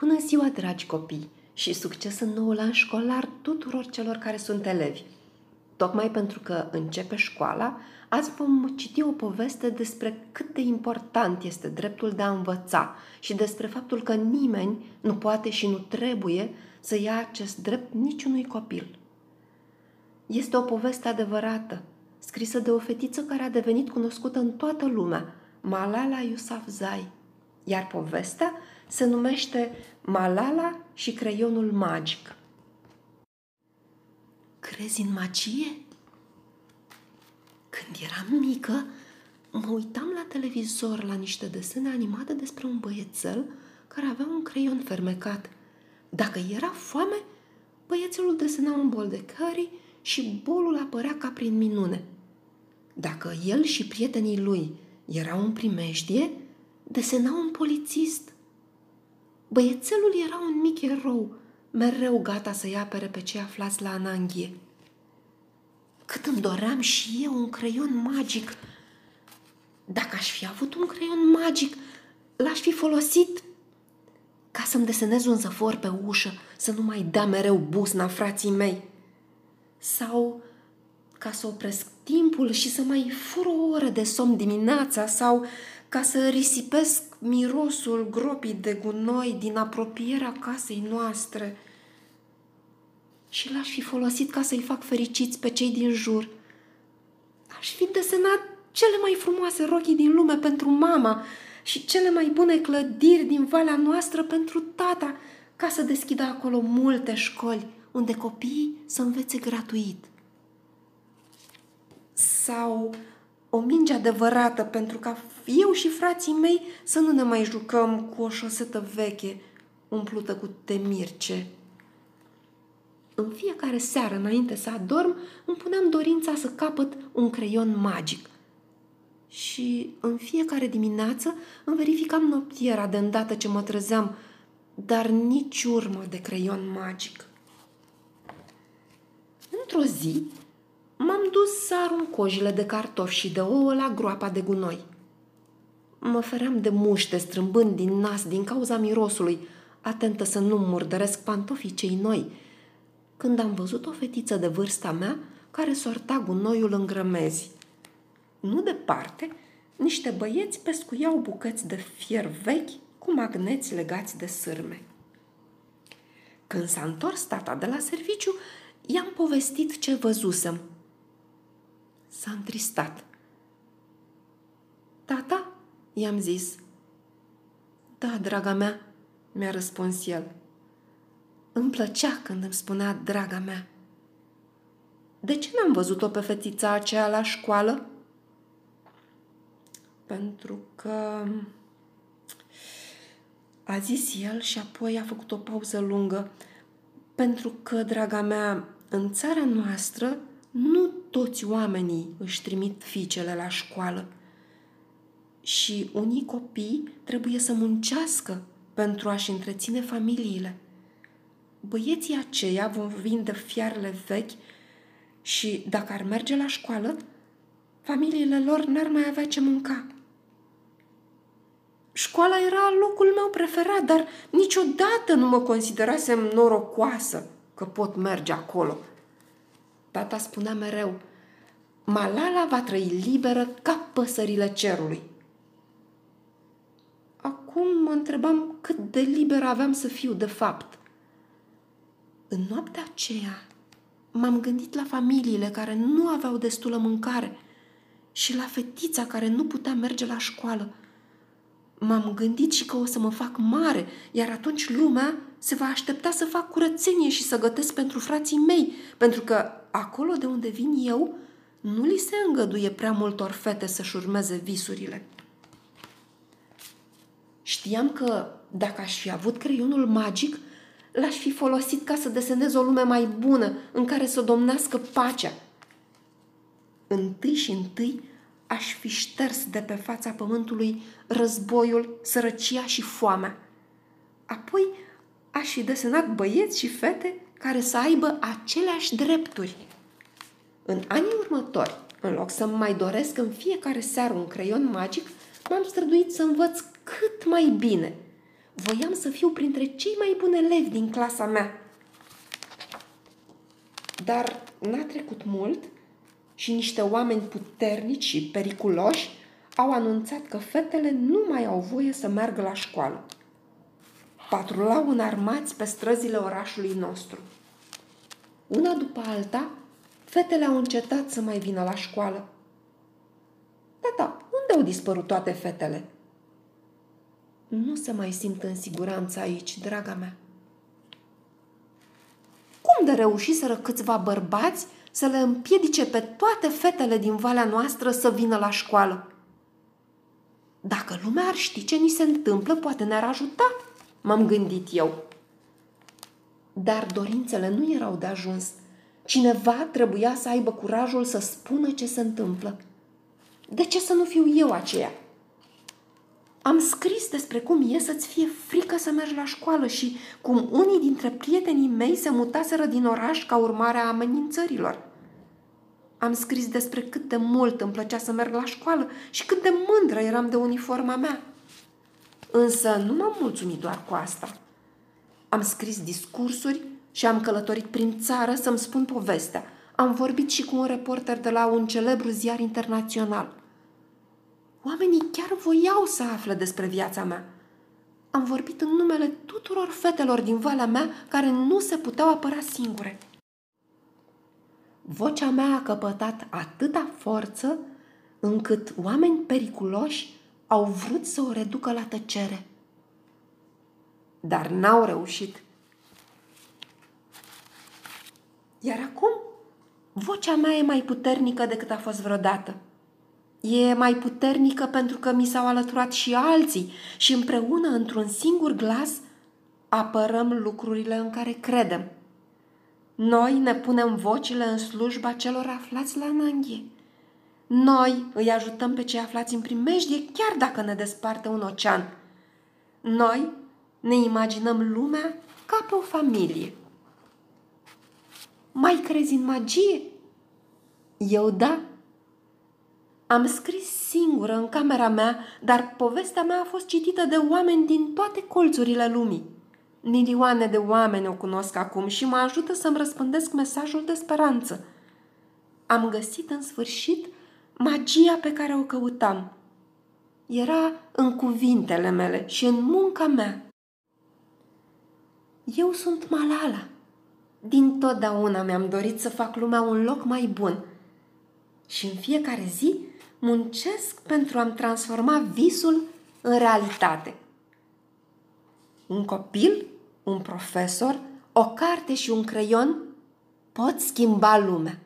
Bună ziua, dragi copii, și succes în noul an școlar tuturor celor care sunt elevi. Tocmai pentru că începe școala, azi vom citi o poveste despre cât de important este dreptul de a învăța și despre faptul că nimeni nu poate și nu trebuie să ia acest drept niciunui copil. Este o poveste adevărată, scrisă de o fetiță care a devenit cunoscută în toată lumea, Malala Yousafzai. Iar povestea se numește Malala și creionul magic. Crezi în magie? Când eram mică, mă uitam la televizor la niște desene animate despre un băiețel care avea un creion fermecat. Dacă era foame, băiețelul desena un bol de curry și bolul apărea ca prin minune. Dacă el și prietenii lui erau în primejdie, desenau un polițist. Băiețelul era un mic erou, mereu gata să-i apere pe cei aflați la ananghie. Cât îmi doream și eu un creion magic. Dacă aș fi avut un creion magic, l-aș fi folosit ca să-mi desenez un zăvor pe ușă, să nu mai dea mereu busna frații mei. Sau ca să opresc timpul și să mai fur o oră de somn dimineața sau ca să risipesc mirosul gropii de gunoi din apropierea casei noastre și l-aș fi folosit ca să-i fac fericiți pe cei din jur. Aș fi desenat cele mai frumoase rochii din lume pentru mama și cele mai bune clădiri din valea noastră pentru tata, ca să deschidă acolo multe școli unde copiii să învețe gratuit. Sau o minge adevărată pentru ca eu și frații mei să nu ne mai jucăm cu o șosetă veche umplută cu temirce. În fiecare seară, înainte să adorm, îmi puneam dorința să capăt un creion magic. Și în fiecare dimineață îmi verificam noptiera de îndată ce mă trezeam, dar nici urmă de creion magic. Într-o zi, m-am dus să arunc cojile de cartofi și de ouă la groapa de gunoi. Mă feream de muște strâmbând din nas din cauza mirosului, atentă să nu murdăresc pantofii cei noi, când am văzut o fetiță de vârsta mea care sorta gunoiul în grămezi. Nu departe, niște băieți pescuiau bucăți de fier vechi cu magneți legați de sârme. Când s-a întors tata de la serviciu, i-am povestit ce văzusem. S-a întristat. Tata, i-am zis. Da, draga mea, mi-a răspuns el. Îmi plăcea când îmi spunea draga mea. De ce n-am văzut-o pe fetița aceea la școală? Pentru că... A zis el și apoi a făcut o pauză lungă. Pentru că, draga mea, în țara noastră nu toți oamenii își trimit fiicele la școală. Și unii copii trebuie să muncească pentru a-și întreține familiile băieții aceia vom vinde fiarele vechi și dacă ar merge la școală, familiile lor n-ar mai avea ce mânca. Școala era locul meu preferat, dar niciodată nu mă considerasem norocoasă că pot merge acolo. Tata spunea mereu, Malala va trăi liberă ca păsările cerului. Acum mă întrebam cât de liber aveam să fiu de fapt. În noaptea aceea m-am gândit la familiile care nu aveau destulă mâncare și la fetița care nu putea merge la școală. M-am gândit și că o să mă fac mare, iar atunci lumea se va aștepta să fac curățenie și să gătesc pentru frații mei, pentru că acolo de unde vin eu, nu li se îngăduie prea multor fete să-și urmeze visurile. Știam că dacă aș fi avut creionul magic, l-aș fi folosit ca să desenez o lume mai bună, în care să domnească pacea. Întâi și întâi aș fi șters de pe fața pământului războiul, sărăcia și foamea. Apoi aș fi desenat băieți și fete care să aibă aceleași drepturi. În anii următori, în loc să mai doresc în fiecare seară un creion magic, m-am străduit să învăț cât mai bine – Voiam să fiu printre cei mai buni elevi din clasa mea. Dar n-a trecut mult și niște oameni puternici și periculoși au anunțat că fetele nu mai au voie să meargă la școală. Patrulau armați pe străzile orașului nostru. Una după alta, fetele au încetat să mai vină la școală. Tata, unde au dispărut toate fetele? Nu se mai simt în siguranță aici, draga mea. Cum de reușiseră câțiva bărbați să le împiedice pe toate fetele din valea noastră să vină la școală? Dacă lumea ar ști ce ni se întâmplă, poate ne-ar ajuta, m-am gândit eu. Dar dorințele nu erau de ajuns. Cineva trebuia să aibă curajul să spună ce se întâmplă. De ce să nu fiu eu aceea? Am scris despre cum e să-ți fie frică să mergi la școală și cum unii dintre prietenii mei se mutaseră din oraș ca urmare a amenințărilor. Am scris despre cât de mult îmi plăcea să merg la școală și cât de mândră eram de uniforma mea. Însă nu m-am mulțumit doar cu asta. Am scris discursuri și am călătorit prin țară să-mi spun povestea. Am vorbit și cu un reporter de la un celebru ziar internațional. Oamenii chiar voiau să afle despre viața mea. Am vorbit în numele tuturor fetelor din valea mea care nu se puteau apăra singure. Vocea mea a căpătat atâta forță încât oameni periculoși au vrut să o reducă la tăcere. Dar n-au reușit. Iar acum, vocea mea e mai puternică decât a fost vreodată. E mai puternică pentru că mi s-au alăturat și alții și împreună, într-un singur glas, apărăm lucrurile în care credem. Noi ne punem vocile în slujba celor aflați la nanghie. Noi îi ajutăm pe cei aflați în primejdie, chiar dacă ne desparte un ocean. Noi ne imaginăm lumea ca pe o familie. Mai crezi în magie? Eu da. Am scris singură în camera mea, dar povestea mea a fost citită de oameni din toate colțurile lumii. Milioane de oameni o cunosc acum și mă ajută să-mi răspândesc mesajul de speranță. Am găsit în sfârșit magia pe care o căutam. Era în cuvintele mele și în munca mea. Eu sunt Malala. Din totdeauna mi-am dorit să fac lumea un loc mai bun. Și în fiecare zi muncesc pentru a-mi transforma visul în realitate. Un copil, un profesor, o carte și un creion pot schimba lumea.